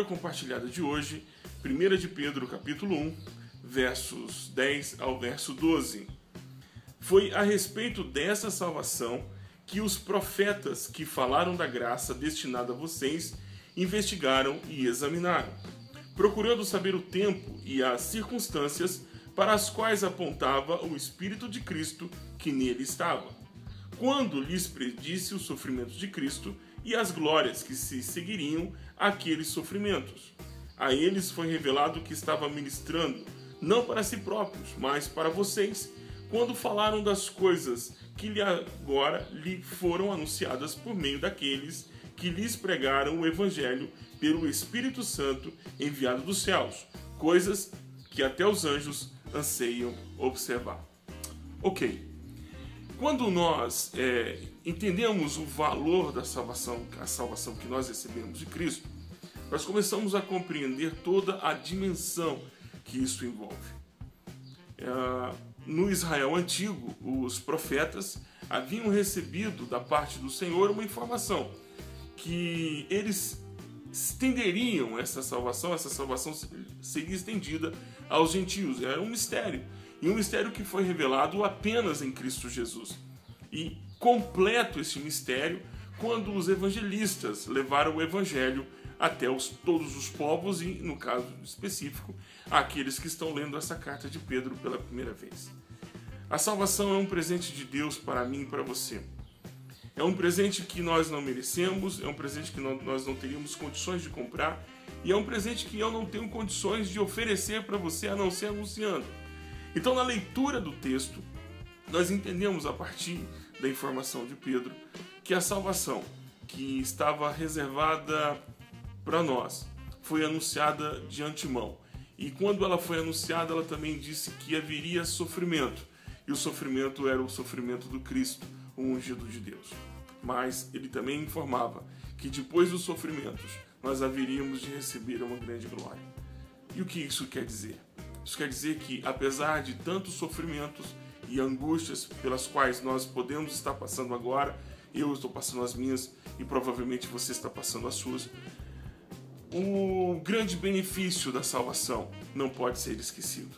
leitura compartilhada de hoje, 1 de Pedro, capítulo 1, versos 10 ao verso 12. Foi a respeito dessa salvação que os profetas que falaram da graça destinada a vocês investigaram e examinaram, procurando saber o tempo e as circunstâncias para as quais apontava o Espírito de Cristo que nele estava, quando lhes predisse os sofrimentos de Cristo e as glórias que se seguiriam àqueles sofrimentos. A eles foi revelado que estava ministrando, não para si próprios, mas para vocês, quando falaram das coisas que lhe agora lhe foram anunciadas por meio daqueles que lhes pregaram o Evangelho pelo Espírito Santo enviado dos céus, coisas que até os anjos anseiam observar. Ok. Quando nós é, entendemos o valor da salvação, a salvação que nós recebemos de Cristo, nós começamos a compreender toda a dimensão que isso envolve. É, no Israel antigo, os profetas haviam recebido da parte do Senhor uma informação que eles estenderiam essa salvação, essa salvação seria estendida aos gentios. Era um mistério. E um mistério que foi revelado apenas em Cristo Jesus. E completo esse mistério quando os evangelistas levaram o evangelho até os, todos os povos e, no caso específico, aqueles que estão lendo essa carta de Pedro pela primeira vez. A salvação é um presente de Deus para mim e para você. É um presente que nós não merecemos, é um presente que nós não teríamos condições de comprar e é um presente que eu não tenho condições de oferecer para você a não ser anunciando. Então, na leitura do texto, nós entendemos a partir da informação de Pedro que a salvação que estava reservada para nós foi anunciada de antemão. E quando ela foi anunciada, ela também disse que haveria sofrimento. E o sofrimento era o sofrimento do Cristo, o ungido de Deus. Mas ele também informava que depois dos sofrimentos nós haveríamos de receber uma grande glória. E o que isso quer dizer? Isso quer dizer que, apesar de tantos sofrimentos e angústias pelas quais nós podemos estar passando agora, eu estou passando as minhas e provavelmente você está passando as suas, o grande benefício da salvação não pode ser esquecido,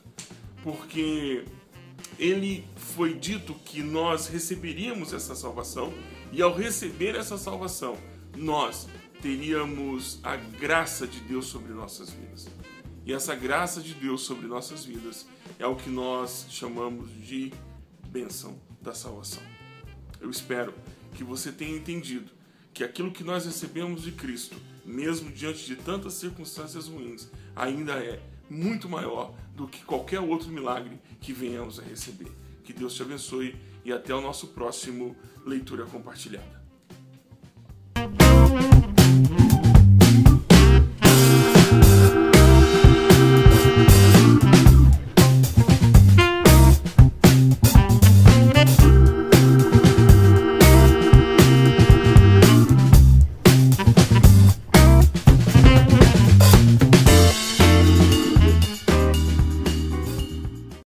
porque ele foi dito que nós receberíamos essa salvação e ao receber essa salvação, nós teríamos a graça de Deus sobre nossas vidas. E essa graça de Deus sobre nossas vidas é o que nós chamamos de bênção da salvação. Eu espero que você tenha entendido que aquilo que nós recebemos de Cristo, mesmo diante de tantas circunstâncias ruins, ainda é muito maior do que qualquer outro milagre que venhamos a receber. Que Deus te abençoe e até o nosso próximo leitura compartilhada.